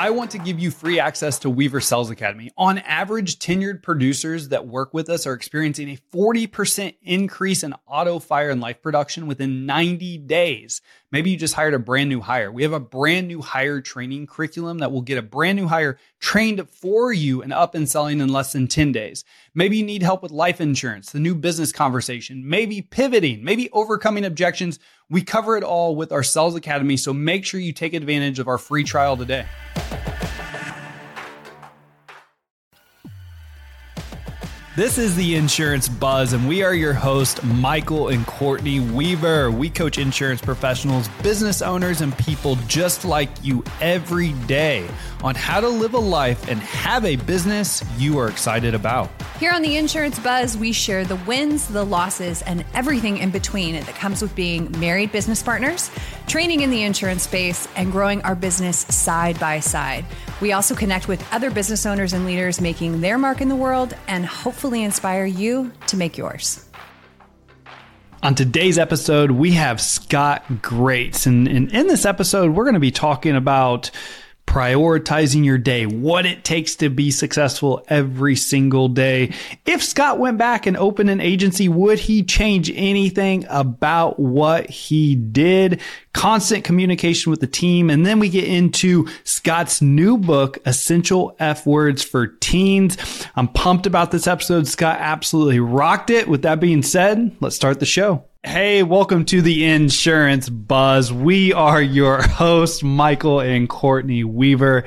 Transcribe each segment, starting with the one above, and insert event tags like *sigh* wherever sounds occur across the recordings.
I want to give you free access to Weaver Sales Academy. On average, tenured producers that work with us are experiencing a 40% increase in auto, fire, and life production within 90 days. Maybe you just hired a brand new hire. We have a brand new hire training curriculum that will get a brand new hire trained for you and up and selling in less than 10 days. Maybe you need help with life insurance, the new business conversation, maybe pivoting, maybe overcoming objections. We cover it all with our Sales Academy, so make sure you take advantage of our free trial today. This is the Insurance Buzz, and we are your host, Michael and Courtney Weaver. We coach insurance professionals, business owners, and people just like you every day on how to live a life and have a business you are excited about. Here on the Insurance Buzz, we share the wins, the losses, and everything in between that comes with being married business partners, training in the insurance space, and growing our business side by side. We also connect with other business owners and leaders making their mark in the world and hopefully inspire you to make yours. On today's episode, we have Scott Grates. And, and in this episode, we're going to be talking about prioritizing your day, what it takes to be successful every single day. If Scott went back and opened an agency, would he change anything about what he did? Constant communication with the team. And then we get into Scott's new book, Essential F Words for Teens. I'm pumped about this episode. Scott absolutely rocked it. With that being said, let's start the show. Hey, welcome to the Insurance Buzz. We are your hosts, Michael and Courtney Weaver,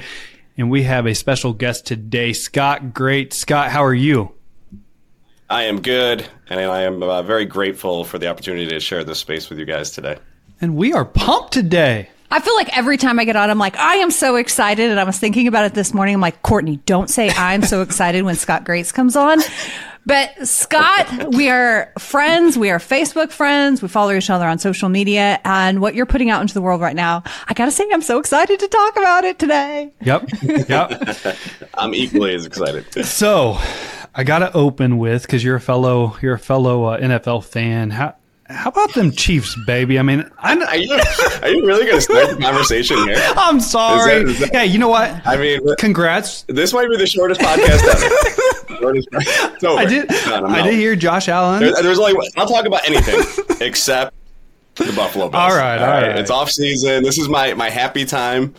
and we have a special guest today, Scott Grates. Scott, how are you? I am good, and I am uh, very grateful for the opportunity to share this space with you guys today. And we are pumped today. I feel like every time I get on, I'm like, I am so excited. And I was thinking about it this morning. I'm like, Courtney, don't say I'm so excited when Scott Grates comes on but Scott, we are friends. We are Facebook friends. We follow each other on social media. And what you're putting out into the world right now, I got to say, I'm so excited to talk about it today. Yep. Yep. *laughs* I'm equally as excited. So I got to open with, because you're a fellow, you're a fellow uh, NFL fan. How, how about them Chiefs, baby? I mean, I are you are you really going to start the conversation here? *laughs* I'm sorry. Is that, is that, hey, you know what? I mean, congrats. This might be the shortest podcast ever. *laughs* shortest, I did. I did hear Josh Allen. There, there's only. I'll talk about anything *laughs* except the Buffalo Bills. All right, all, all right. right. It's off season. This is my my happy time.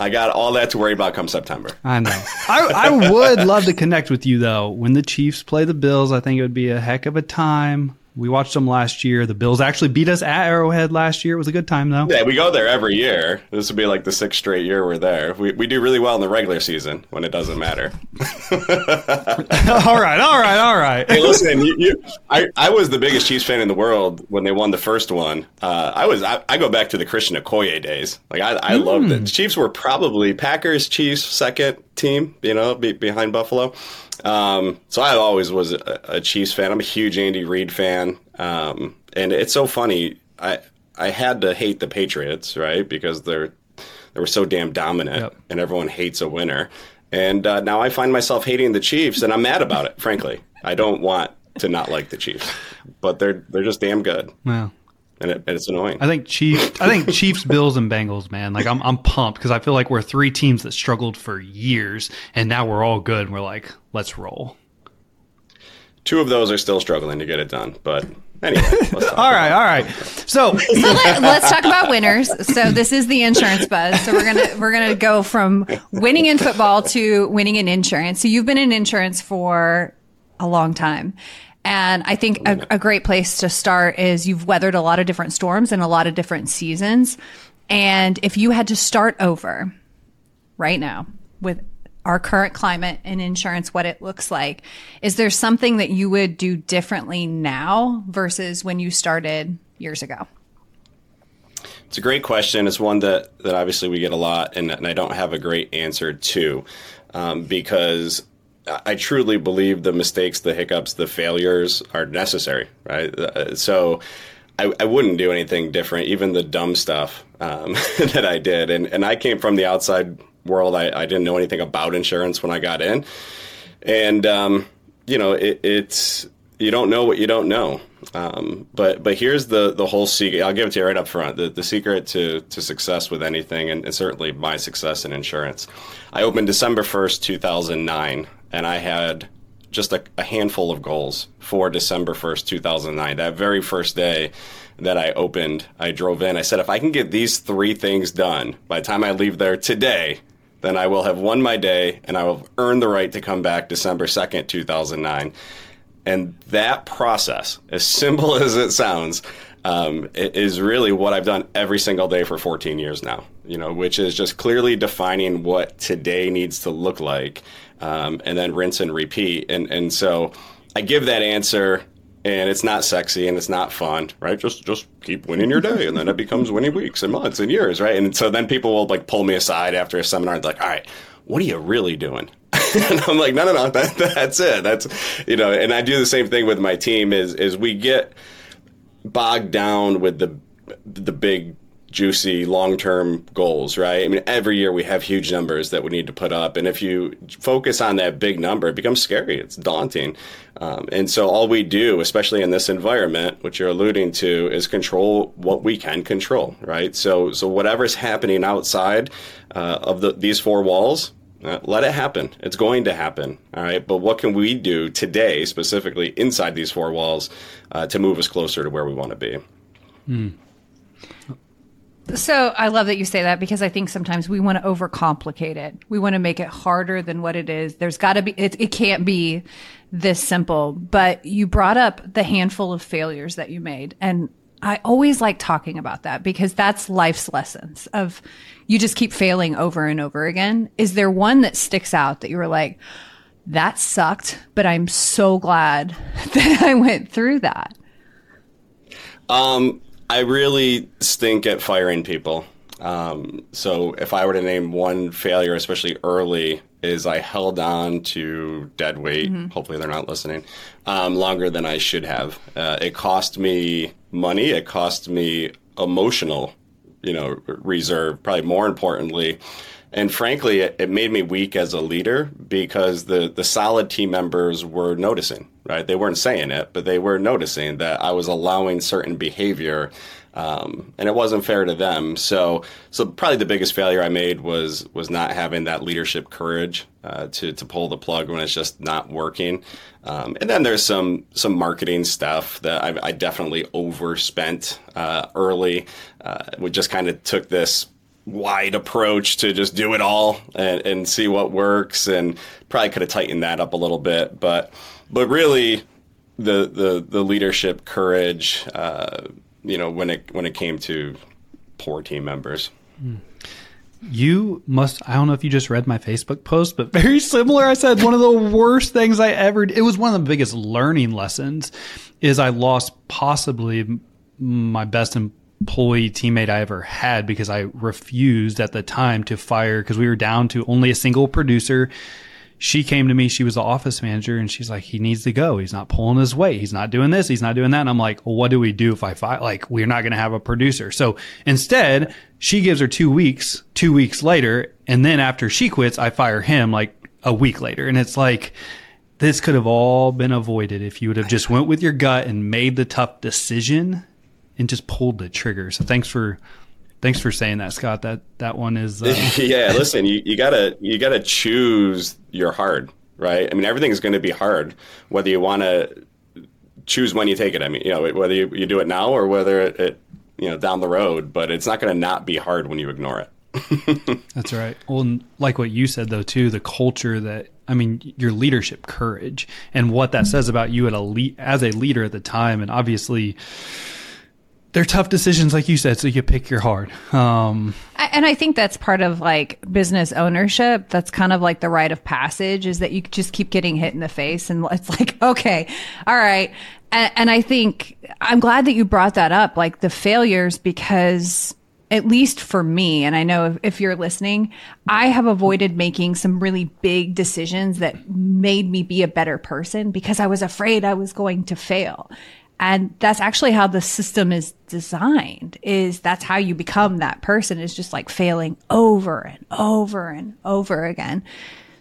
I got all that to worry about come September. I know. I, I would love to connect with you though. When the Chiefs play the Bills, I think it would be a heck of a time. We watched them last year. The Bills actually beat us at Arrowhead last year. It was a good time, though. Yeah, we go there every year. This would be like the sixth straight year we're there. We, we do really well in the regular season when it doesn't matter. *laughs* all right, all right, all right. Hey, listen, you, you, I, I was the biggest Chiefs fan in the world when they won the first one. Uh, I was I, I, go back to the Christian Okoye days. Like I, I mm. loved it. The Chiefs were probably Packers, Chiefs second team. You know, be, behind Buffalo. Um, so I always was a, a, Chiefs fan. I'm a huge Andy Reid fan. Um, and it's so funny. I I had to hate the Patriots, right? Because they're they were so damn dominant, yep. and everyone hates a winner. And uh, now I find myself hating the Chiefs, and I'm mad about it. Frankly, I don't want to not like the Chiefs, but they're they're just damn good. Wow and, it, and it's annoying. I think Chiefs. I think *laughs* Chiefs, Bills, and Bengals. Man, like I'm I'm pumped because I feel like we're three teams that struggled for years, and now we're all good. and We're like, let's roll. Two of those are still struggling to get it done, but anyway. *laughs* all right, all right. So, so let, us talk about winners. So this is the insurance buzz. So we're gonna we're gonna go from winning in football to winning in insurance. So you've been in insurance for a long time. And I think a, a great place to start is you've weathered a lot of different storms and a lot of different seasons. And if you had to start over right now with our current climate and insurance, what it looks like, is there something that you would do differently now versus when you started years ago? It's a great question. It's one that, that obviously we get a lot, and, and I don't have a great answer to um, because I truly believe the mistakes, the hiccups, the failures are necessary, right? Uh, so I, I, wouldn't do anything different, even the dumb stuff um, *laughs* that I did. And, and I came from the outside world. I, I, didn't know anything about insurance when I got in. And, um, you know, it, it's, you don't know what you don't know. Um, but but here's the the whole secret. I'll give it to you right up front. The the secret to to success with anything, and, and certainly my success in insurance. I opened December first, two thousand nine, and I had just a, a handful of goals for December first, two thousand nine. That very first day that I opened, I drove in. I said, if I can get these three things done by the time I leave there today, then I will have won my day and I will earn the right to come back December 2nd, 2009. And that process, as simple *laughs* as it sounds, um, is really what I've done every single day for 14 years now. You know, which is just clearly defining what today needs to look like, um, and then rinse and repeat. And and so I give that answer, and it's not sexy and it's not fun, right? Just just keep winning your day, and then it *laughs* becomes winning weeks and months and years, right? And so then people will like pull me aside after a seminar and like, all right, what are you really doing? *laughs* and I'm like, no, no, no, that, that's it. That's, you know, and I do the same thing with my team is, is we get bogged down with the, the big, juicy long-term goals, right? I mean, every year we have huge numbers that we need to put up. And if you focus on that big number, it becomes scary. It's daunting. Um, and so all we do, especially in this environment, which you're alluding to, is control what we can control, right? So, so whatever's happening outside uh, of the, these four walls, uh, let it happen. It's going to happen. All right. But what can we do today, specifically inside these four walls, uh, to move us closer to where we want to be? Mm. So I love that you say that because I think sometimes we want to overcomplicate it. We want to make it harder than what it is. There's got to be, it, it can't be this simple. But you brought up the handful of failures that you made. And I always like talking about that because that's life's lessons of you just keep failing over and over again. Is there one that sticks out that you were like, that sucked, but I'm so glad *laughs* that I went through that? Um, I really stink at firing people. Um, so if I were to name one failure, especially early, is I held on to dead weight. Mm-hmm. Hopefully they're not listening. Um, longer than I should have. Uh, it cost me money. It cost me emotional, you know, reserve. Probably more importantly, and frankly, it, it, made me weak as a leader because the the solid team members were noticing. Right, they weren't saying it, but they were noticing that I was allowing certain behavior um, and it wasn't fair to them. So, so probably the biggest failure I made was was not having that leadership courage uh, to to pull the plug when it's just not working. Um, and then there's some some marketing stuff that I, I definitely overspent uh, early. Uh, we just kind of took this wide approach to just do it all and, and see what works, and probably could have tightened that up a little bit, but but really the the the leadership courage uh, you know, when it when it came to poor team members. You must. I don't know if you just read my Facebook post, but very *laughs* similar. I said one of the worst things I ever. It was one of the biggest learning lessons. Is I lost possibly my best employee teammate I ever had because I refused at the time to fire because we were down to only a single producer she came to me. She was the office manager and she's like, he needs to go. He's not pulling his weight. He's not doing this. He's not doing that. And I'm like, well, what do we do if I fight? Like, we're not going to have a producer. So instead, she gives her two weeks, two weeks later. And then after she quits, I fire him like a week later. And it's like, this could have all been avoided if you would have just went with your gut and made the tough decision and just pulled the trigger. So thanks for Thanks for saying that, Scott. That that one is. Uh... *laughs* yeah, listen, you, you gotta you gotta choose your hard, right? I mean, everything is going to be hard, whether you want to choose when you take it. I mean, you know, whether you, you do it now or whether it, it you know down the road, but it's not going to not be hard when you ignore it. *laughs* That's right. Well, like what you said though too, the culture that I mean, your leadership courage and what that says about you at a le- as a leader at the time, and obviously they're tough decisions, like you said. So you pick your heart. Um, and I think that's part of like business ownership. That's kind of like the rite of passage is that you just keep getting hit in the face, and *laughs* it's like, okay, all right. And, and I think I'm glad that you brought that up, like the failures, because at least for me, and I know if, if, you're listening, I have avoided making some really big decisions that made me be a better person because I was afraid I was going to fail. And that's actually how the system is designed is that's how you become that person is just like failing over and over and over again.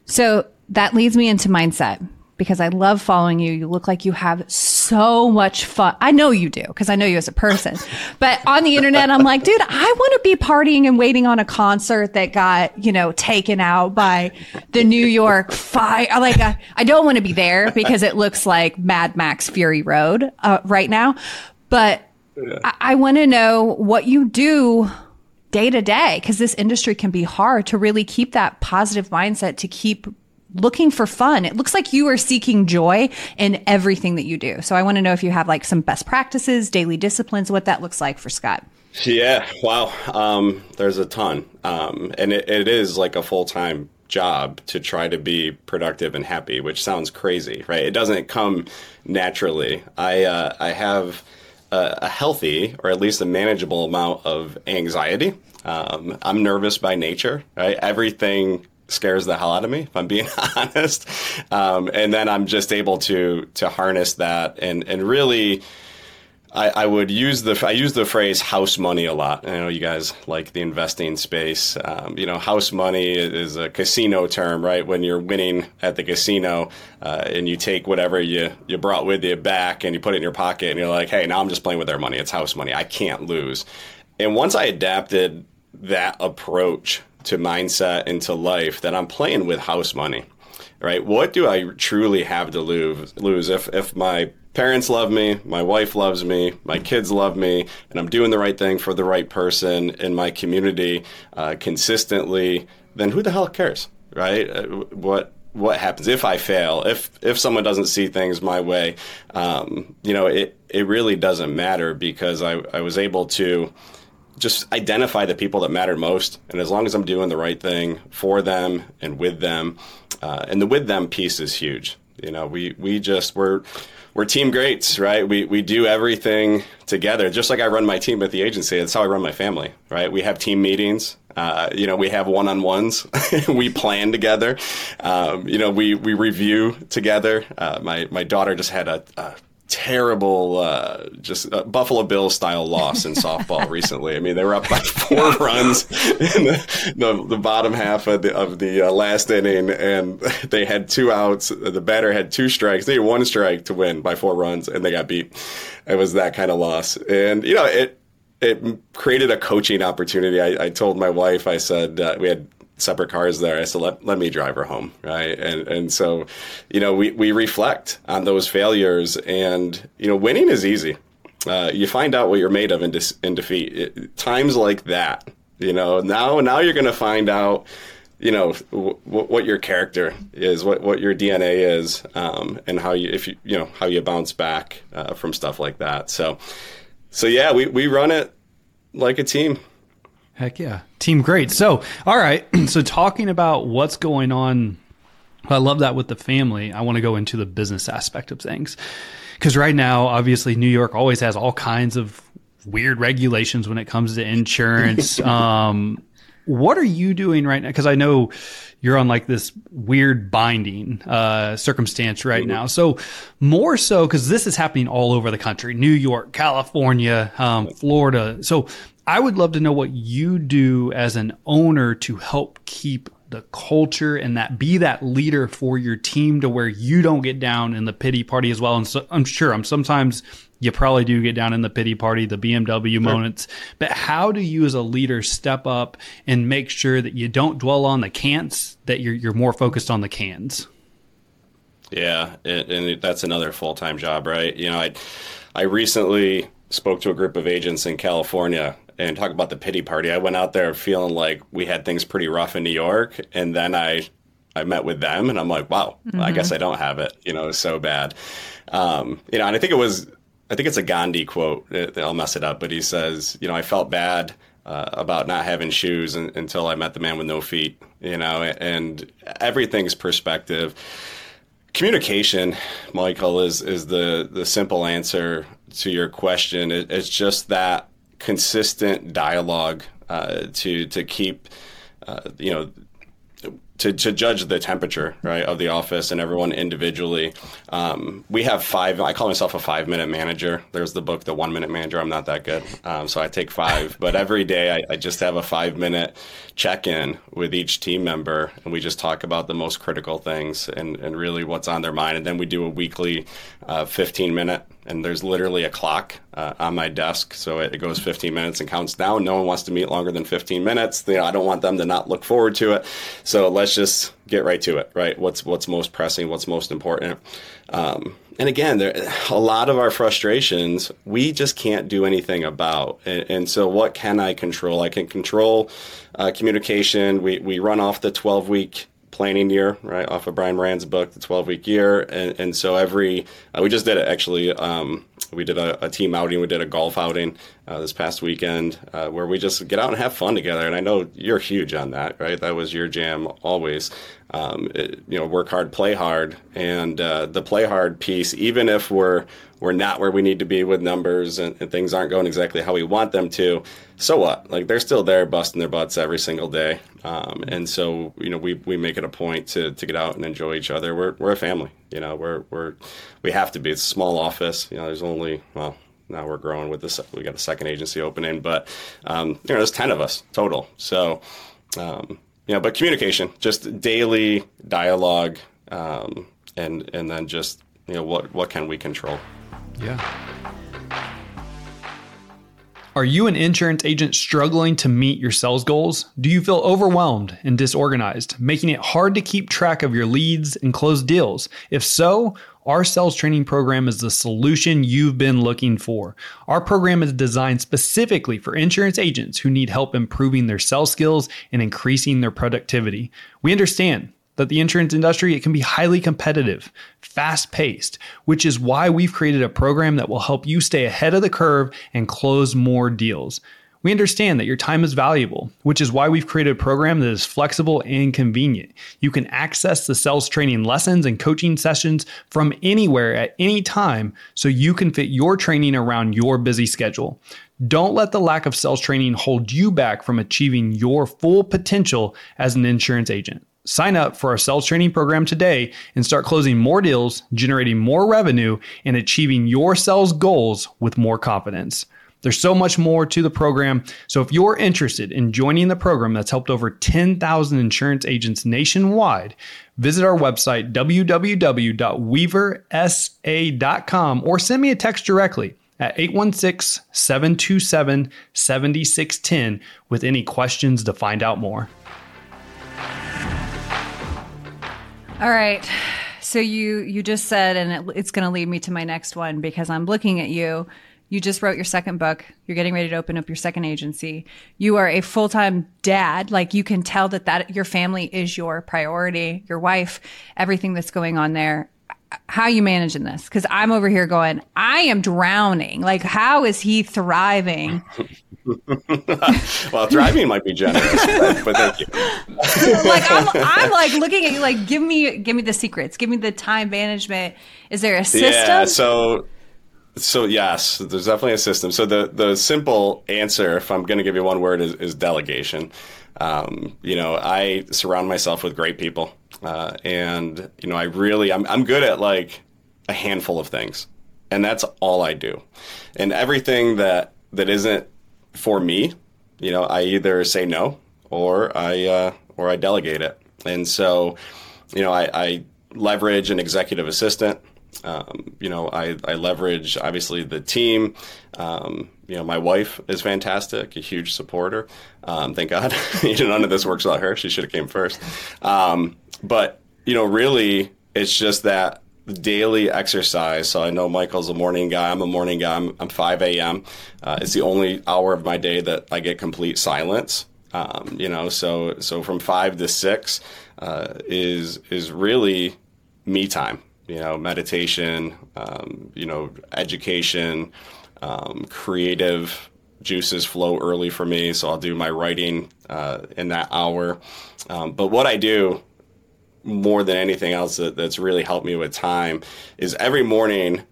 So that leads me into mindset because I love following you. You look like you have so much fun. I know you do because I know you as a person. *laughs* but on the internet, I'm like, dude, I want to be partying and waiting on a concert that got, you know, taken out by the New York fire. Like, I, I don't want to be there because it looks like Mad Max Fury Road uh, right now. But yeah. I, I want to know what you do day to day because this industry can be hard to really keep that positive mindset to keep looking for fun. It looks like you are seeking joy in everything that you do. So I want to know if you have like some best practices, daily disciplines, what that looks like for Scott. Yeah, wow. Um, there's a ton. Um, and it, it is like a full time job to try to be productive and happy, which sounds crazy, right? It doesn't come naturally. I, uh, I have a, a, healthy or at least a manageable amount of anxiety. Um, I'm nervous by nature, right? Everything scares the hell out of me, if I'm being *laughs* honest. Um, and then I'm just able to to harness that and and really. I, I, would use the I use the phrase house money a lot. I know you guys like the investing space. Um, you know, house money is a casino term, right? When you're winning at the casino, uh, and you take whatever you you brought with you back and you put it in your pocket, and you're like, hey, now I'm just playing with their money. It's house money. I can't lose. And once I adapted that approach to mindset and to life that I'm playing with house money, right? What do I truly have to lose? If if my parents love me, my wife loves me, my kids love me, and I'm doing the right thing for the right person in my community uh, consistently. Then who the hell cares, right? Uh, what what happens if I fail, if if someone doesn't see things my way, um, you know, it it really doesn't matter because I, I was able to just identify the people that matter most. And as long as I'm doing the right thing for them and with them, uh, and the with them piece is huge. You know, we, we just, we're, we're team Grates, right? We, we do everything together. Just like I run my team at the agency, that's how I run my family, right? We have team meetings. Uh, you know, we have one-on-ones. *laughs* we plan together. Um, you know, we, we review together. Uh, my, my daughter just had a, a terrible, uh, just uh, Buffalo Bills style loss in softball *laughs* recently. I mean, they were up by four runs in the, the, the, bottom half of the, of the uh, last inning, and they had two outs. The batter had two strikes. They had one strike to win by four runs, and they got beat. It was that kind of loss, and you know it. It created a coaching opportunity. I, I told my wife, I said, uh, we had separate cars there. I said, let, let me drive her home. Right. And, and so, you know, we, we reflect on those failures and, you know, winning is easy. Uh, you find out what you're made of in, in defeat. It, times like that, you know, now, now you're going to find out, you know, w- what your character is, what, what your DNA is, um, and how you, if you, you know, how you bounce back, uh, from stuff like that. So, so yeah, we, we run it like a team. Heck yeah. Team great. So, all right. *clears throat* so, talking about what's going on, I love that with the family. I want to go into the business aspect of things. Because right now, obviously, New York always has all kinds of weird regulations when it comes to insurance. *laughs* um, what are you doing right now? Because I know you're on like this weird binding uh, circumstance right mm-hmm. now. So more so because this is happening all over the country: New York, California, um, Florida. So I would love to know what you do as an owner to help keep the culture and that be that leader for your team to where you don't get down in the pity party as well. And so I'm sure I'm sometimes you probably do get down in the pity party, the BMW sure. moments, but how do you as a leader step up and make sure that you don't dwell on the can'ts, that you're, you're more focused on the cans? Yeah. And that's another full-time job, right? You know, I, I recently spoke to a group of agents in California and talk about the pity party. I went out there feeling like we had things pretty rough in New York, and then I I met with them, and I'm like, wow, mm-hmm. I guess I don't have it. You know, so bad. Um, you know, and I think it was I think it's a Gandhi quote. I'll mess it up, but he says, you know, I felt bad. Uh, about not having shoes and, until I met the man with no feet, you know, and everything's perspective. Communication, Michael, is is the the simple answer to your question. It, it's just that consistent dialogue uh, to to keep uh, you know to, to judge the temperature right of the office and everyone individually. Um, we have five i call myself a five minute manager. There's the book the one minute manager. I'm not that good um, so i take five. But every day I, I just have a five minute check in with each team member and we just talk about the most critical things and, and really what's on their mind. And then we do a weekly uh, 15 minute and there's literally a clock uh, on my desk so it, goes 15 minutes and counts down. No one wants to meet longer than 15 minutes. You know, i don't want them to not look forward to it. So let's just get right to it right? What's what's most pressing what's most important? Um, and again there a lot of our frustrations we just can't do anything about. And, and so what can i control? I can control uh, communication. We, we run off the 12 week planning year, right, off of Brian Moran's book, The 12 Week Year. And, and so every, uh, we just did it actually. Um, we did a, a, team outing, we did a golf outing uh, this past weekend uh, where we just get out and have fun together. And I know you're huge on that, right? That was your jam always. Um, it, you know, work hard, play hard. And uh, the play hard piece, even if we're, we're not where we need to be with numbers and, and, things aren't going exactly how we want them to, so what? Like they're still there busting their butts every single day. Um, and so, you know, we, we make it a point to, to get out and enjoy each other. We're, we're a family, you know, we're, we're, we have to be. It's a small office. You know, there's only, well, now we're growing with this. We got a second agency opening, but, um, you know, there's 10 of us total. So, um, you know, but communication, just daily dialogue, um, and, and then just, you know, what, what can we control? Yeah. Are you an insurance agent struggling to meet your sales goals? Do you feel overwhelmed and disorganized, making it hard to keep track of your leads and close deals? If so, our sales training program is the solution you've been looking for. Our program is designed specifically for insurance agents who need help improving their sales skills and increasing their productivity. We understand that the insurance industry it can be highly competitive, fast-paced, which is why we've created a program that will help you stay ahead of the curve and close more deals. We understand that your time is valuable, which is why we've created a program that is flexible and convenient. You can access the sales training lessons and coaching sessions from anywhere at any time so you can fit your training around your busy schedule. Don't let the lack of sales training hold you back from achieving your full potential as an insurance agent. Sign up for our sales training program today and start closing more deals, generating more revenue, and achieving your sales goals with more confidence. There's so much more to the program. So if you're interested in joining the program that's helped over 10,000 insurance agents nationwide, visit our website, www.weaversa.com, or send me a text directly at 816 727 7610 with any questions to find out more. All right. So you you just said, and it, it's going to lead me to my next one because I'm looking at you. You just wrote your second book. You're getting ready to open up your second agency. You are a full time dad. Like you can tell that that your family is your priority. Your wife, everything that's going on there. How are you managing this? Because I'm over here going, I am drowning. Like, how is he thriving *laughs* well, thriving might be generous, but, but thank you. *laughs* like I'm, I'm, like looking at you, like give me, give me the secrets, give me the time management. Is there a system? Yeah, so, so yes, there's definitely a system. So the the simple answer, if I'm going to give you one word, is, is delegation. Um, you know, I surround myself with great people, uh, and you know, I really, I'm I'm good at like a handful of things, and that's all I do, and everything that that isn't for me, you know, I either say no or I uh, or I delegate it. And so, you know, I, I leverage an executive assistant. Um, you know, I, I leverage obviously the team. Um, you know, my wife is fantastic, a huge supporter. Um, thank God, *laughs* none of this works without her. She should have came first. Um, but you know, really, it's just that daily exercise. So I know Michael's a morning guy. I'm a morning guy. I'm, I'm 5 a.m. Uh, it's the only hour of my day that I get complete silence. Um, you know, so so from five to six uh, is is really me time. You know, meditation. Um, you know, education, um, creative juices flow early for me. So I'll do my writing uh, in that hour. Um, but what I do more than anything else that, that's really helped me with time is every morning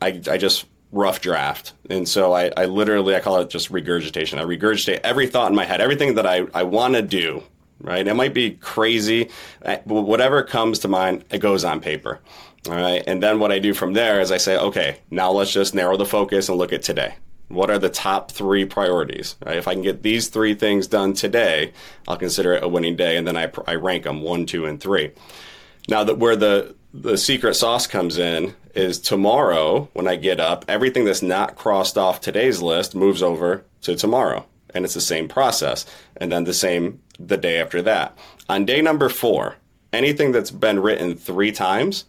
I, I just rough draft. And so I, I literally, I call it just regurgitation. I regurgitate every thought in my head, everything that I, I want to do right? It might be crazy, but whatever comes to mind, it goes on paper. All right. And then what I do from there is I say, okay, now let's just narrow the focus and look at today. What are the top three priorities? Right? If I can get these three things done today, I'll consider it a winning day. And then I, I rank them one, two, and three. Now that where the the secret sauce comes in is tomorrow when I get up, everything that's not crossed off today's list moves over to tomorrow. And it's the same process. And then the same the day after that. On day number four, anything that's been written three times,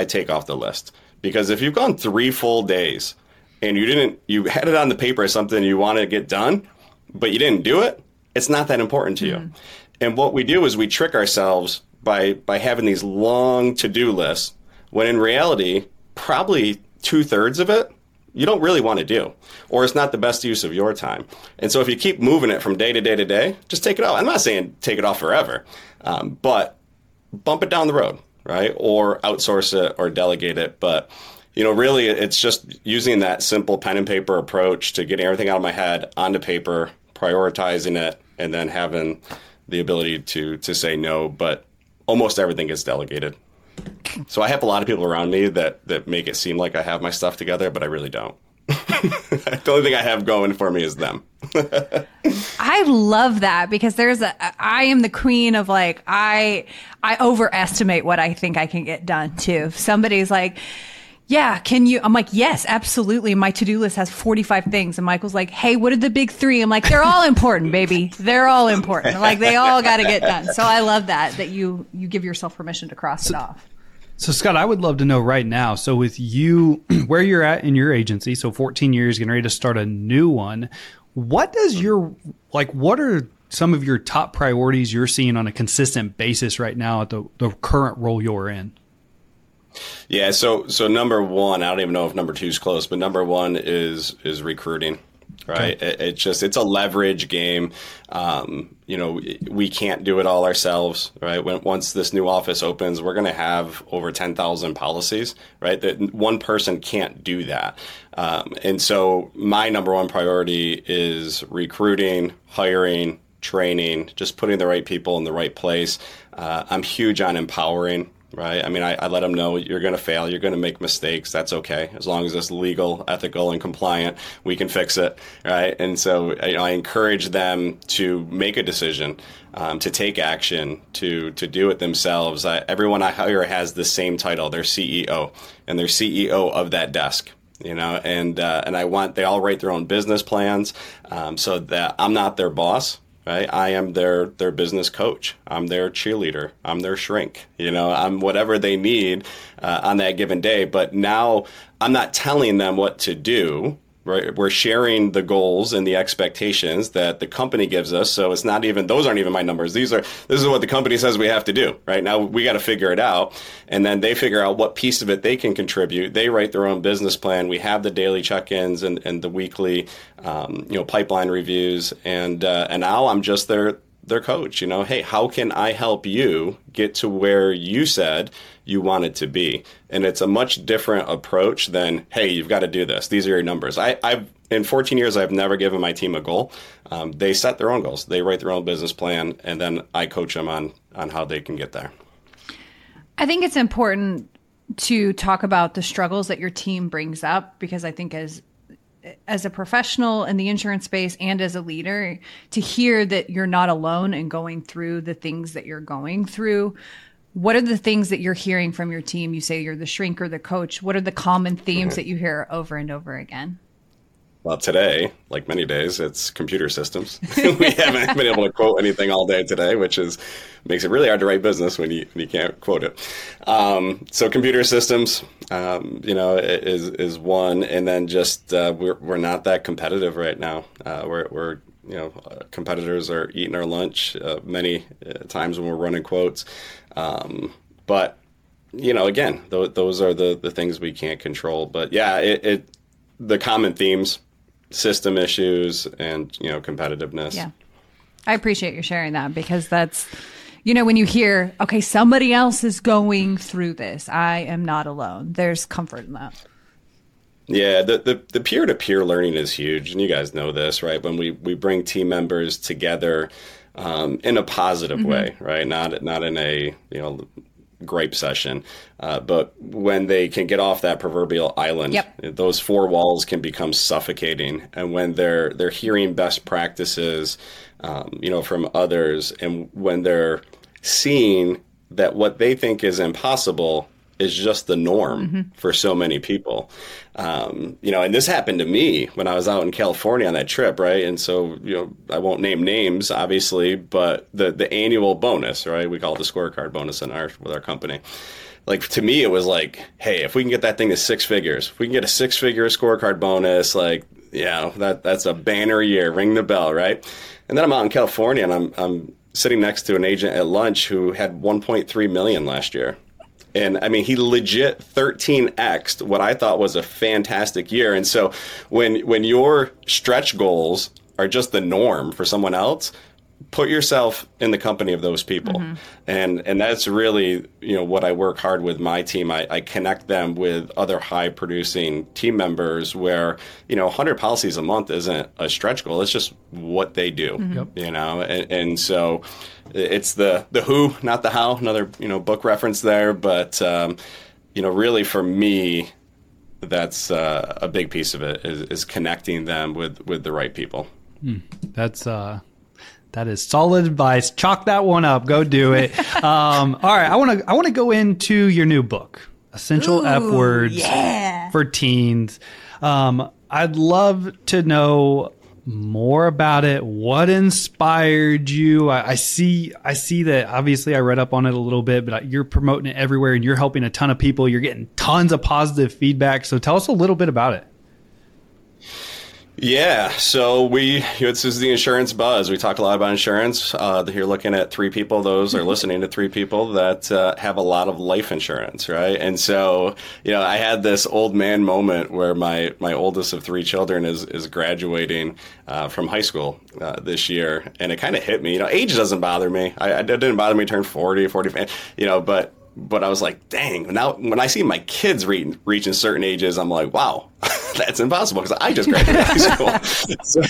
I take off the list. Because if you've gone three full days and you didn't, you had it on the paper as something you want to get done, but you didn't do it, it's not that important to you. And what we do is we trick ourselves by by having these long to do lists when in reality probably two thirds of it you don't really want to do or it's not the best use of your time and so if you keep moving it from day to day to day just take it off i'm not saying take it off forever um, but bump it down the road right or outsource it or delegate it but you know really it's just using that simple pen and paper approach to getting everything out of my head onto paper prioritizing it and then having the ability to to say no but almost everything gets delegated. So I have a lot of people around me that that make it seem like I have my stuff together, but I really don't. *laughs* the only thing I have going for me is them. I love that because there's a I am the queen of like I I overestimate what I think I can get done too. If somebody's like yeah, can you? I'm like, yes, absolutely. My to do list has 45 things. And Michael's like, hey, what are the big three? I'm like, they're all important, baby. They're all important. Like, they all got to get done. So I love that, that you, you give yourself permission to cross so, it off. So, Scott, I would love to know right now. So, with you, *clears throat* where you're at in your agency, so 14 years, getting ready to start a new one, what does your, like, what are some of your top priorities you're seeing on a consistent basis right now at the, the current role you're in? Yeah, so so number one, I don't even know if number two is close, but number one is is recruiting. Right, okay. it, it's just it's a leverage game. Um, you know, we can't do it all ourselves. Right, when once this new office opens, we're going to have over ten thousand policies. Right, that one person can't do that. Um, and so my number one priority is recruiting, hiring, training, just putting the right people in the right place. Uh, I'm huge on empowering right? I mean, I, I let them know you're going to fail, you're going to make mistakes. That's okay, as long as it's legal, ethical, and compliant. We can fix it, right? And so I, I encourage them to make a decision, um, to take action, to to do it themselves. I, everyone I hire has the same title. They're CEO, and they're CEO of that desk you know and uh, and I want they all write their own business plans um, so that I'm not their boss right? I am their their business coach. I'm their cheerleader. I'm their shrink. You know, I'm whatever they need uh, on that given day. But now I'm not telling them what to do right? We're sharing the goals and the expectations that the company gives us. So it's not even those aren't even my numbers. These are this is what the company says we have to do. Right now we got to figure it out, and then they figure out what piece of it they can contribute. They write their own business plan. We have the daily check-ins and, and the weekly, um, you know, pipeline reviews, and uh, and now I'm just their their coach. You know, hey, how can I help you get to where you said you wanted to be? And it's a much different approach than, hey, you've got to do this. These are your numbers. I, have in 14 years, I've never given my team a goal. Um, they set their own goals. They write their own business plan, and then I coach them on on how they can get there. I think it's important to talk about the struggles that your team brings up because I think as as a professional in the insurance space and as a leader to hear that you're not alone in going through the things that you're going through. What are the things that you're hearing from your team? You say you're the shrink or the coach. What are the common themes mm-hmm. that you hear over and over again well, today, like many days, it's computer systems. *laughs* we haven't been able to quote anything all day today, which is makes it really hard to write business when you when you can't quote it. Um, so, computer systems, um, you know, is is one, and then just uh, we're we're not that competitive right now. Uh, we're we're you know, competitors are eating our lunch uh, many uh, times when we're running quotes, um, but you know, again, th- those are the the things we can't control. But yeah, it, it the common themes system issues and you know competitiveness. Yeah, I appreciate you sharing that because that's you know when you hear okay somebody else is going through this, I am not alone. There's comfort in that. Yeah, the, the, the peer-to-peer learning is huge, and you guys know this, right? When we, we bring team members together, um, in a positive way, right? Not not in a you know gripe session. Uh, but when they can get off that proverbial island, Yep. those four walls can become suffocating. And when they're they're hearing best practices, um, you know, from others, and when they're seeing that what they think is impossible is just the norm for so many people. Um, you know, and this happened to me when I was out in California on that trip, right? And so, you know, I won't name names, obviously, but the the annual bonus, right? We call it the scorecard bonus in our with our company. Like to me, it was like, hey, if we can get that thing to six figures, if we can get a six figure scorecard bonus, like, yeah, that that's a banner year. Ring the bell, right? And then I'm out in California, and I'm I'm sitting next to an agent at lunch who had 1.3 million last year. And I mean, he legit 13xed what I thought was a fantastic year. And so when when your stretch goals are just the norm for someone else, put yourself in the company of those people. And and that's really, you know, what I work hard with my team. I, I connect them with other high producing team members where, you know, 100 policies a month isn't a stretch goal. It's just what they do, you know? And, and so it's the, the who, not the how, another, you know, book reference there. But, um, you know, really for me, that's uh, a big piece of it is, is connecting them with, with the right people. That's uh that is solid advice. Chalk that one up. Go do it. *laughs* um, all right, I want to I want to go into your new book, Essential F Words yeah. for Teens. Um, I'd love to know more about it. What inspired you? I, I see I see that obviously I read up on it a little bit, but you're promoting it everywhere and you're helping a ton of people. You're getting tons of positive feedback. So tell us a little bit about it. Yeah, so we this is the insurance buzz. We talk a lot about insurance. Uh, you're looking at three people; those are *laughs* listening to three people that uh, have a lot of life insurance, right? And so, you know, I had this old man moment where my my oldest of three children is is graduating uh, from high school uh, this year, and it kind of hit me. You know, age doesn't bother me. I, it didn't bother me to turn 40, 40, you know, but but I was like, dang, now when I see my kids re- reaching certain ages, I'm like, wow, *laughs* *laughs* that's impossible because I just graduated high school. *laughs* so,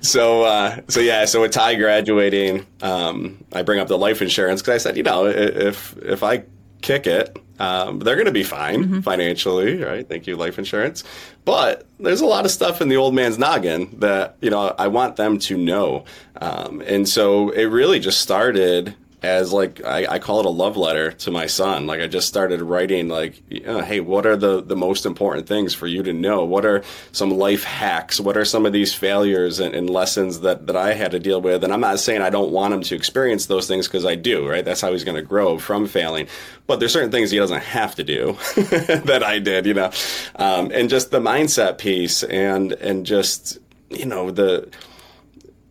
so, uh, so yeah, so with Ty graduating, um, I bring up the life insurance because I said, you know, if if I kick it, um, they're going to be fine financially, right? Thank you, life insurance. But there's a lot of stuff in the old man's noggin that you know I want them to know, um, and so it really just started as like I, I call it a love letter to my son. Like I just started writing like, hey, what are the the most important things for you to know? What are some life hacks? What are some of these failures and, and lessons that that I had to deal with? And I'm not saying I don't want him to experience those things because I do, right? That's how he's going to grow from failing. But there's certain things he doesn't have to do *laughs* that I did, you know, um, and just the mindset piece and and just you know the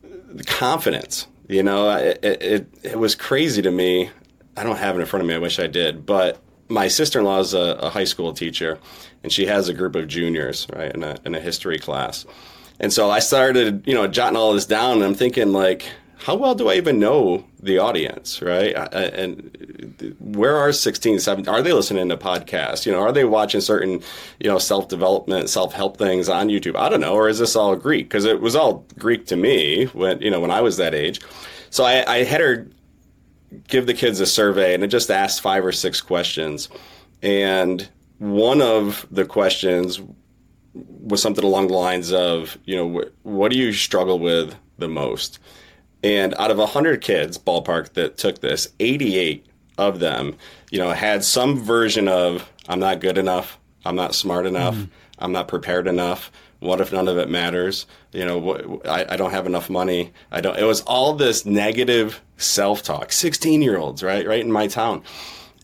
the confidence. You know, it, it it was crazy to me. I don't have it in front of me. I wish I did. But my sister in law is a, a high school teacher, and she has a group of juniors, right, in a in a history class. And so I started, you know, jotting all this down, and I'm thinking like, how well do I even know the audience, right? And where are 16, 17? Are they listening to podcasts? You know, are they watching certain, you know, self development, self help things on YouTube? I don't know. Or is this all Greek? Because it was all Greek to me when, you know, when I was that age. So I, I had her give the kids a survey and it just asked five or six questions. And one of the questions was something along the lines of, you know, wh- what do you struggle with the most? And out of 100 kids, ballpark, that took this, 88 of them, you know, had some version of, I'm not good enough, I'm not smart enough, mm-hmm. I'm not prepared enough. What if none of it matters? You know, I, I don't have enough money. I don't. It was all this negative self-talk. Sixteen-year-olds, right, right in my town,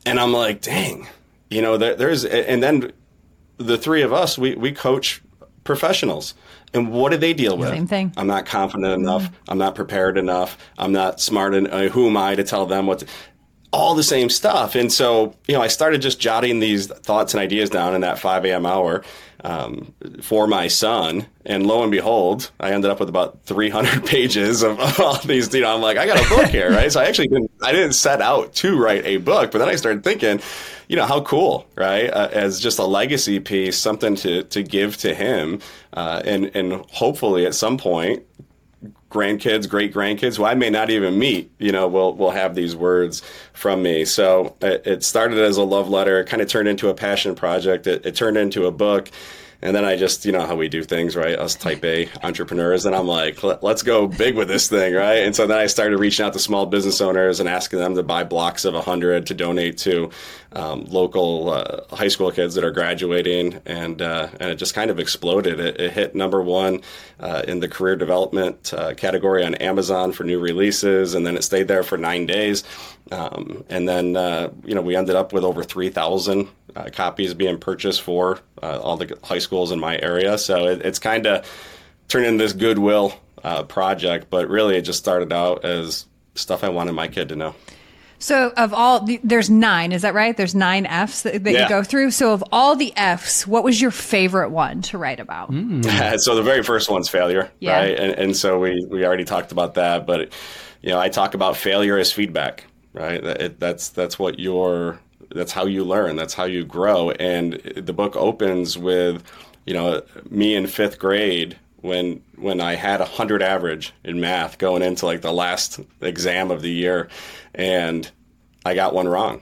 and I'm like, dang, you know, there, there's, and then the three of us, we we coach professionals. And what do they deal with? Same thing. I'm not confident enough. Mm-hmm. I'm not prepared enough. I'm not smart enough. Who am I to tell them what to, all the same stuff. And so, you know, I started just jotting these thoughts and ideas down in that 5 a.m. hour um, for my son. And lo and behold, I ended up with about 300 *laughs* pages of *laughs* all these, you know, I'm like, I got a book here, right? So I actually didn't, I didn't set out to write a book, but then I started thinking, you know, how cool, right? Uh, as just a legacy piece, something to, to give to him. Uh, and, and hopefully at some point, grandkids, great grandkids, who I may not even meet, you know, will will have these words from me. So it, it started as a love letter. It kind of turned into a passion project. It, it turned into a book. And then I just, you know, how we do things, right? Us type A entrepreneurs. And I'm like, Let, us go big with this thing, right? And so then I started reaching out to small business owners and asking them to buy blocks of 100 to donate to um, local uh, high school kids that are graduating. And, uh, and it just kind of exploded. It, it hit number one uh, in the career development uh, category on Amazon for new releases. And then it stayed there for nine days. Um, and then, uh, you know, we ended up with over 3,000 uh, copies being purchased for uh, all the high schools in my area. So it, it's kind of turned into this goodwill uh, project, but really it just started out as stuff I wanted my kid to know. So, of all, there's nine, is that right? There's nine F's that, that yeah. you go through. So, of all the F's, what was your favorite one to write about? Mm. *laughs* so, the very first one's failure, yeah. right? And, and so we, we already talked about that, but you know, I talk about failure as feedback, right? It, that's that's what your that's how you learn. That's how you grow. And the book opens with, you know, me in fifth grade when when I had a hundred average in math going into like the last exam of the year, and I got one wrong,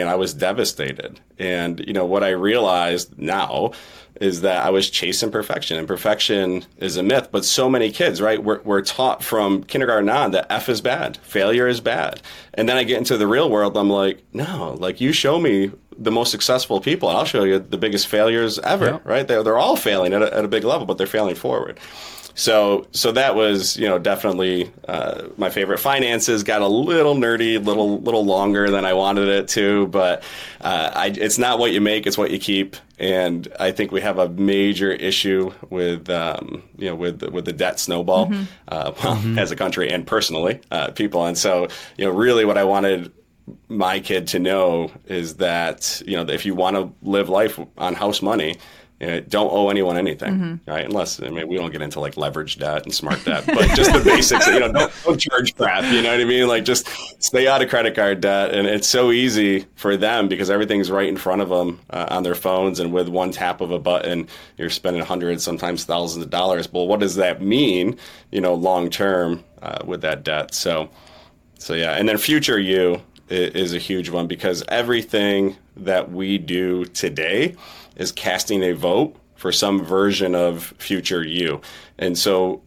and I was devastated. And you know what I realized now is that I was chasing perfection, and perfection is a myth. But so many kids, right? We're, we're taught from kindergarten on that F is bad, failure is bad, and then I get into the real world. I'm like, no, like you show me the most successful people, and I'll show you the biggest failures ever. Yeah. Right? They're they're all failing at a, at a big level, but they're failing forward. So so that was you know definitely uh, my favorite. Finances got a little nerdy, little little longer than I wanted it to, but uh, I, it's not what you make, it's what you keep. And I think we have a major issue with um, you know with with the debt snowball, mm-hmm. uh, well, mm-hmm. as a country and personally, uh, people. And so you know really what I wanted my kid to know is that you know if you want to live life on house money don't owe anyone anything, mm-hmm. right? Unless I mean we don't get into like leverage debt and smart debt, but just the basics. You know, don't, don't, charge crap. You know what I mean? Like just stay out of credit card debt, and it's so easy for them because everything's right in front of them uh, on their phones, and with one tap of a button, you're spending hundreds, sometimes thousands of dollars. Well, what does that mean? You know, long term uh, with that debt. So, so yeah, and then future you is a huge one because everything that we do today is casting a vote for some version of future you. And so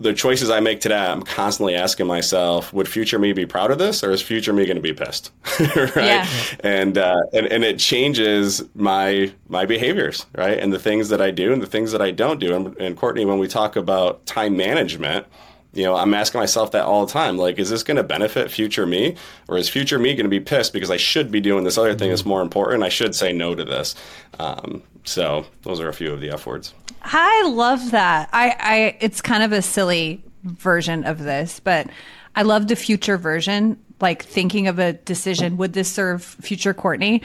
the choices I make today, I'm constantly asking myself, would future me be proud of this or is future me going to be pissed? *laughs* right. Yeah. And, uh, and, and it changes my, my behaviors, right. And the things that I do and the things that I don't do. And, and Courtney, when we talk about time management, you know, I'm asking myself that all the time. Like, is this going to benefit future me, or is future me going to be pissed because I should be doing this other thing that's mm-hmm. more important? I should say no to this. Um, so, those are a few of the F words. I love that. I, I, it's kind of a silly version of this, but I love the future version. Like thinking of a decision, would this serve future Courtney?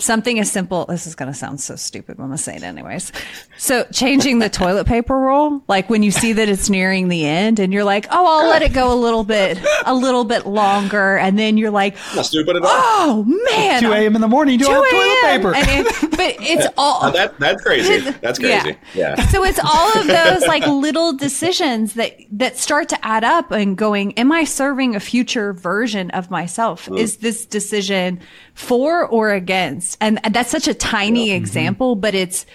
Something as simple this is going to sound so stupid i'm going to say it anyways. So changing the toilet paper roll like when you see that it's nearing the end and you're like oh i'll let it go a little bit a little bit longer. And then you're like not stupid at all. Oh man 2 a.m in the morning you don't have toilet paper. It, but it's all that, that's crazy. That's crazy. Yeah. yeah. So it's all of those like little decisions that that start to add up and going am i serving a future version of myself? Mm. is this decision for or against. And that's such a tiny yeah. Mm-hmm. example, but it's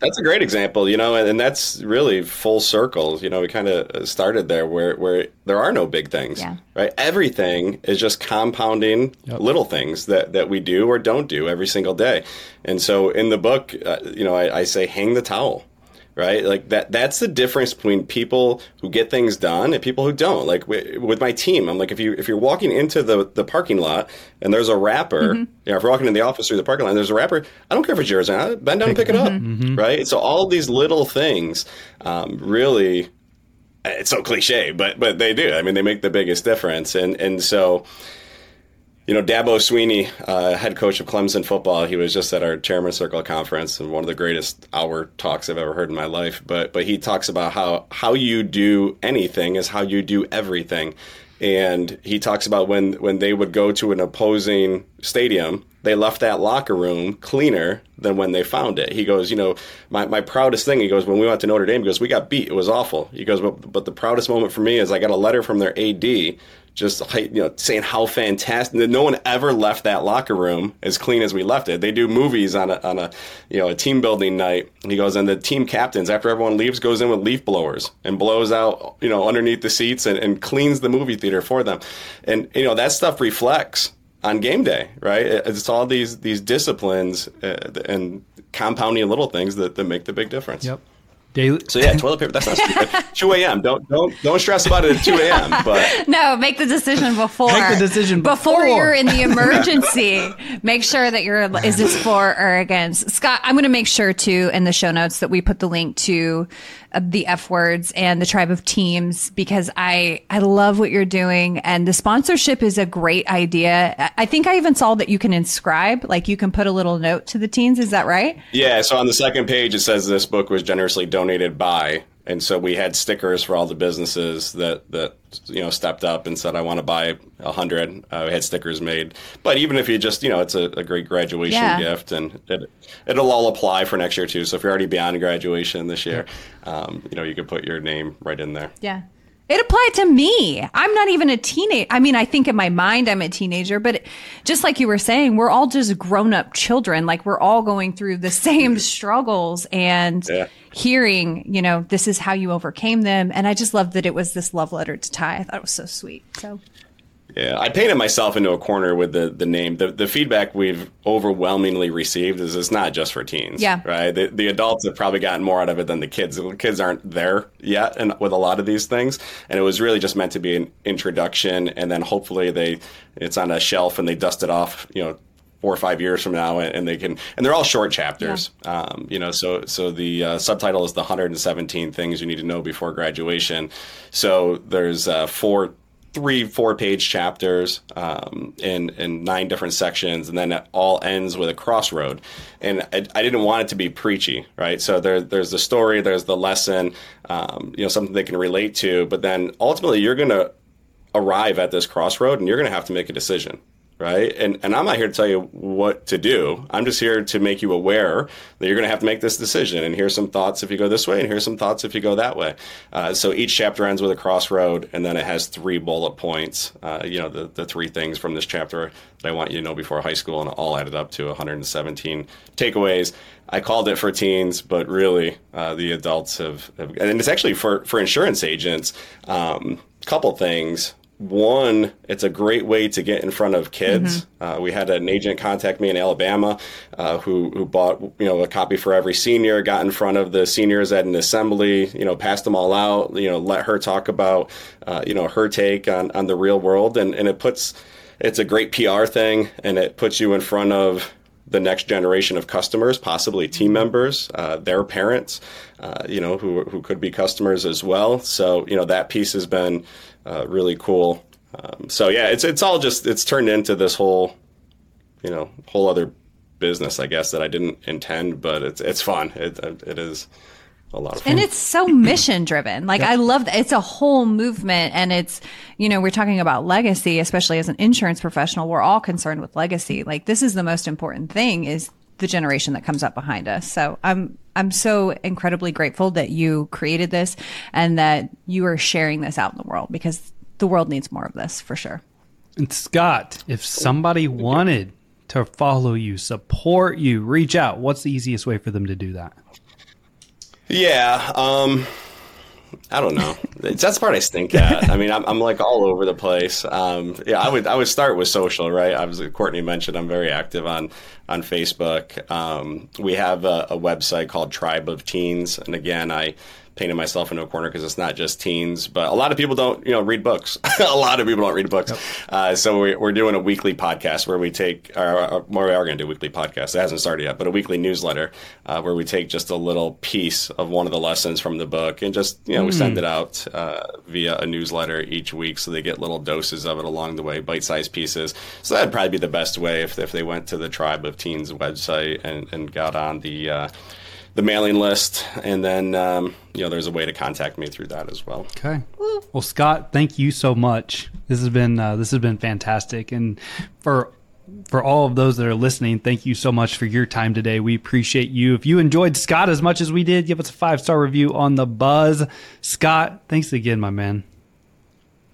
that's a great example, you know, and, and that's really full circle. You know, we kind of started there where, where there are no big things, yeah. right? Everything is just compounding yep. little things that, that we do or don't do every single day. And so in the book, uh, you know, I, I say hang the towel, right? Like that that's the difference between people who get things done and people who don't. Like with my team, I'm like if you if you're walking into the the parking lot and there's a wrapper, mm-hmm. you know, if you're walking in the office through the parking lot, and there's a wrapper. I don't care if it's yours or not. Bend down and pick it up, mm-hmm. right? So all these little things um, really. It's so cliche, but but they do. I mean, they make the biggest difference, and and so you know, Dabo Swinney, uh, head coach of Clemson football, he was just at our Chairman Circle conference, and one of the greatest hour talks I've ever heard in my life. But but he talks about how how you do anything is how you do everything, and he talks about when when they would go to an opposing stadium, they left that locker room cleaner than when they found it. He goes, you know, my, my proudest thing, he goes, when we went to Notre Dame, he goes, we got beat. It was awful. He goes, but, but the proudest moment for me is I got a letter from their AD just you know saying how fantastic no one ever left that locker room as clean as we left it. They do movies on a on a you know a team building night. He goes and the team captains after everyone leaves goes in with leaf blowers and blows out you know underneath the seats and, and cleans the movie theater for them. And you know that stuff reflects on game day, right? It's all these these disciplines uh, and compounding little things that, that make the big difference. Yep. Daily. So yeah, toilet paper. That's not stupid. *laughs* two a.m. Don't don't don't stress about it at two a.m. But *laughs* no, make the decision before. Make the decision before, before. you're in the *laughs* emergency. make sure that you're. Is this for or against? Scott, I'm going to make sure too in the show notes that we put the link to the F words and the tribe of teens because I I love what you're doing and the sponsorship is a great idea. I think I even saw that you can inscribe, like you can put a little note to the teens. Is that right? Yeah. So on the second page it says this book was generously donated donated by. And so we had stickers for all the businesses that, that you know stepped up and said I want to buy a hundred. Uh, we had stickers made, but even if you just you know it's a, a great graduation yeah. gift and it, it'll all apply for next year too. So if you're already beyond graduation this year, um, you know you could put your name right in there. Yeah, it applied to me. I'm not even a teenager. I mean, I think in my mind I'm a teenager, but just like you were saying, we're all just grown up children. Like we're all going through the *laughs* same struggles and yeah. hearing, you know, this is how you overcame them. And I just love that it was this love letter to Ty. I thought it was so sweet. So yeah, I painted myself into a corner with the, the name. The, the feedback we've overwhelmingly received is it's not just for teens. Yeah. Right? The, the adults have probably gotten more out of it than the kids. The kids aren't there yet and with a lot of these things. And it was really just meant to be an introduction. And then hopefully they it's on a shelf and they dust it off, you know, four or five years from now, and they can, and they're all short chapters. Yeah. Um, you know, so so the uh, subtitle is the 117 things you need to know before graduation. So there's uh, four three four page chapters um, in in nine different sections and then it all ends with a crossroad. And I, I, didn't want it to be preachy right? So there, there's the story there's the lesson um, you know something they can relate to but then ultimately you're going to arrive at this crossroad and you're going to have to make a decision right? And and I'm not here to tell you what to do. I'm just here to make you aware that you're going to have to make this decision. And here's some thoughts if you go this way, and here's some thoughts if you go that way. Uh, so each chapter ends with a crossroad, and then it has three bullet points. Uh, you know, the the three things from this chapter that I want you to know before high school, and all added up to 117 takeaways. I called it for teens, but really uh, the adults have, have, and it's actually for for insurance agents. Um, couple things one, it's a great way to get in front of kids. Mm-hmm. Uh, we had an agent contact me in Alabama uh, who who bought you know a copy for every senior, got in front of the seniors at an assembly, you know, passed them all out, you know, let her talk about uh, you know her take on on the real world, and and it puts it's a great PR thing, and it puts you in front of the next generation of customers, possibly team members, uh, their parents, uh, you know, who, who could be customers as well. So, you know, that piece has been uh, really cool. Um, so yeah, it's it's all just it's turned into this whole, you know, whole other business, I guess that I didn't intend, but it's it's fun. It it is a lot of fun. And it's so *clears throat* mission driven. Like yeah. I love that. It's a whole movement and it's, you know, we're talking about legacy, especially as an insurance professional. We're all concerned with legacy. Like this is the most important thing is the generation that comes up behind us. So I'm I'm so incredibly grateful that you created this and that you are sharing this out in the world because the world needs more of this for sure. And Scott, if somebody wanted to follow you, support you, reach out, what's the easiest way for them to do that? Yeah, um, I don't know. That's the part I stink at. *laughs* I mean, I'm, I'm like all over the place. Um, yeah, I would I would start with social, right? I was Courtney mentioned I'm very active on on Facebook. Um, we have a, a website called Tribe of Teens, and again, I painted myself into a corner because it's not just teens, but a lot of people don't, you know, read books. *laughs* a lot of people don't read books. Yep. Uh, so we, are doing a weekly podcast where we take, or, or we are going to do a weekly podcast. It hasn't started yet, but a weekly newsletter uh, where we take just a little piece of one of the lessons from the book and just, you know, mm. we send hmm. it out uh, via a newsletter each week so they get little doses of it along the way, bite-sized pieces. So that'd probably be the best way if, if they went to the Tribe of Teens website and, and got on the uh, the mailing list, and then um, you know there's a way to contact me through that as well. Okay. Well, Scott, thank you so much. This has been uh, this has been fantastic, and for for all of those that are listening, thank you so much for your time today. We appreciate you. If you enjoyed Scott as much as we did, give us a five star review on the Buzz. Scott, thanks again, my man.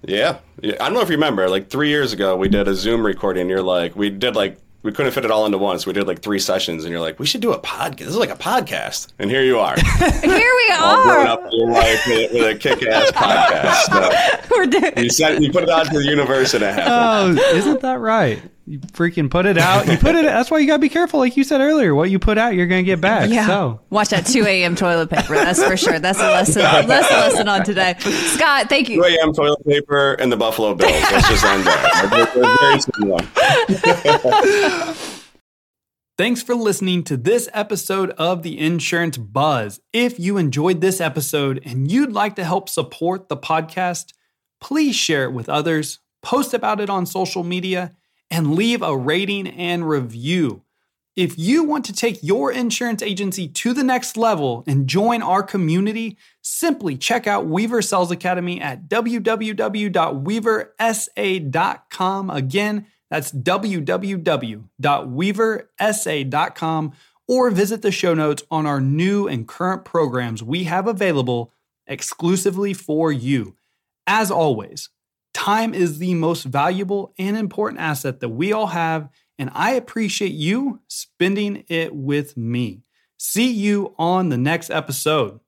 Yeah. yeah. I don't know if you remember, like three years ago, we did a Zoom recording. You're like, we did like, we couldn't fit it all into one, so we did like three sessions, and you're like, we should do a podcast. This is like a podcast, and here you are. *laughs* Here we All grown are. up your life with, with a kick-ass *laughs* podcast. So We're doing. you said you put it out to the universe, and it happened. Oh, isn't that right? You freaking put it out. You put it. *laughs* That's why you gotta be careful, like you said earlier. What you put out, you're gonna get back. Yeah. So Watch that 2 a.m. toilet paper. That's for sure. That's a *laughs* lesson. That's a lesson on today. Scott, thank you. 2 you. a.m. toilet paper and the Buffalo Bills. Let's just end there. *laughs* They're- they're very similar. Thanks for listening to this episode of the Insurance Buzz. If you enjoyed this episode and you'd like to help support the podcast, please share it with others, post about it on social media, and leave a rating and review. If you want to take your insurance agency to the next level and join our community, simply check out Weaver Sales Academy at www.weaversa.com. Again, that's www.weaversa.com or visit the show notes on our new and current programs we have available exclusively for you. As always, time is the most valuable and important asset that we all have, and I appreciate you spending it with me. See you on the next episode.